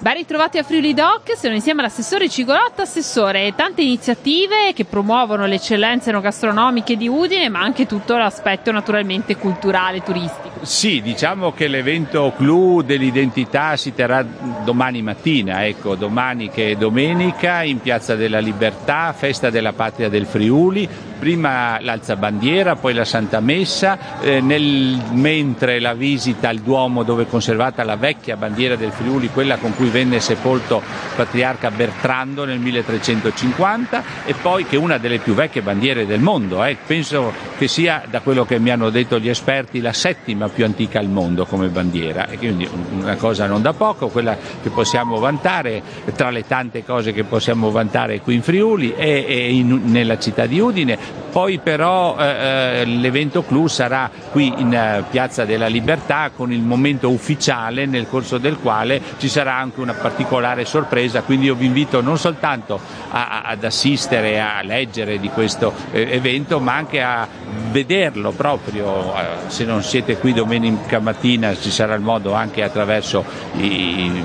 Ben ritrovati a Friuli Doc, sono insieme all'assessore Cigolotta. Assessore, tante iniziative che promuovono le eccellenze enogastronomiche di Udine, ma anche tutto l'aspetto naturalmente culturale, turistico. Sì, diciamo che l'evento clou dell'identità si terrà domani mattina, ecco, domani che è domenica in Piazza della Libertà, festa della patria del Friuli, prima l'alzabandiera, poi la Santa Messa, eh, nel, mentre la visita al Duomo dove è conservata la vecchia bandiera del Friuli, quella con cui venne sepolto patriarca Bertrando nel 1350 e poi che è una delle più vecchie bandiere del mondo, eh. penso che sia da quello che mi hanno detto gli esperti la settima più antica al mondo come bandiera. E quindi una cosa non da poco, quella che possiamo vantare tra le tante cose che possiamo vantare qui in Friuli e, e in, nella città di Udine. Poi però eh, eh, l'evento clou sarà qui in eh, Piazza della Libertà con il momento ufficiale nel corso del quale ci sarà anche una particolare sorpresa, quindi io vi invito non soltanto a, a, ad assistere, a leggere di questo eh, evento, ma anche a vederlo proprio, eh, se non siete qui domenica mattina ci sarà il modo anche attraverso i, i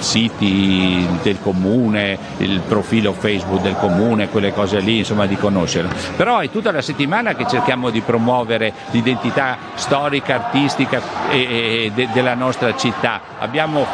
siti del comune, il profilo Facebook del comune, quelle cose lì, insomma di conoscerlo. Però è tutta la settimana che cerchiamo di promuovere l'identità storica, artistica e, e de, della nostra città. Abbiamo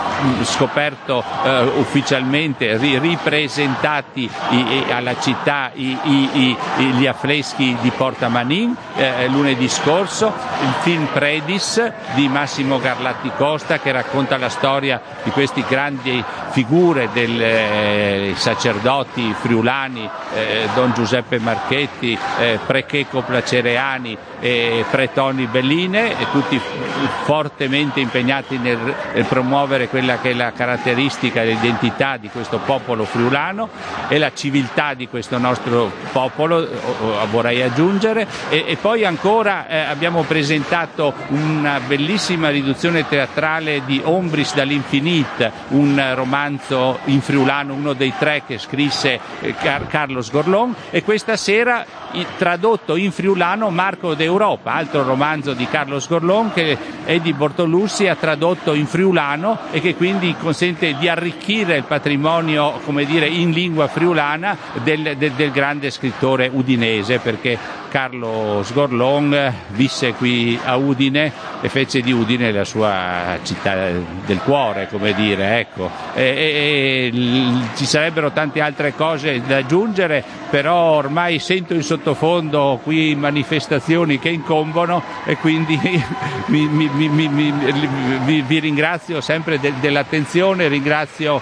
scoperto eh, ufficialmente, ri, ripresentati i, alla città i, i, gli affreschi di Porta Manin eh, lunedì scorso, il film Predis di Massimo Garlatti Costa che racconta la storia di queste grandi figure dei eh, sacerdoti friulani, eh, Don Giuseppe Marchetti, eh, Precheco Placereani e Pretoni Belline, e tutti fortemente impegnati nel, nel promuovere quella che è la caratteristica e l'identità di questo popolo friulano e la civiltà di questo nostro popolo, vorrei aggiungere, e, e poi ancora eh, abbiamo presentato una bellissima riduzione teatrale di Ombris dall'Infinite, un romanzo in friulano, uno dei tre che scrisse eh, Car- Carlos Gorlon, e questa sera tradotto in friulano Marco d'Europa, altro romanzo di Carlos Gorlon che Eddie Bortolussi ha tradotto in friulano e che quindi consente di arricchire il patrimonio, come dire, in lingua friulana del, del, del grande scrittore udinese, perché Carlo Sgorlon visse qui a Udine e fece di Udine la sua città del cuore, come dire, ecco. E, e, e, ci sarebbero tante altre cose da aggiungere, però ormai sento in sottofondo qui manifestazioni che incombono e quindi mi, mi, mi, vi ringrazio sempre de, dell'attenzione, ringrazio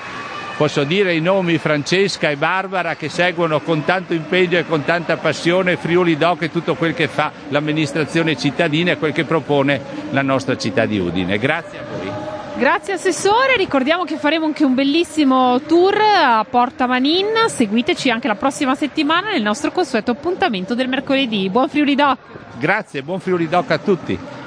posso dire i nomi Francesca e Barbara che seguono con tanto impegno e con tanta passione Friuli Doc e tutto quel che fa l'amministrazione cittadina e quel che propone la nostra città di Udine. Grazie a voi. Grazie Assessore, ricordiamo che faremo anche un bellissimo tour a Porta Manin, seguiteci anche la prossima settimana nel nostro consueto appuntamento del mercoledì. Buon Friuli Doc! Grazie, buon Friuli Doc a tutti!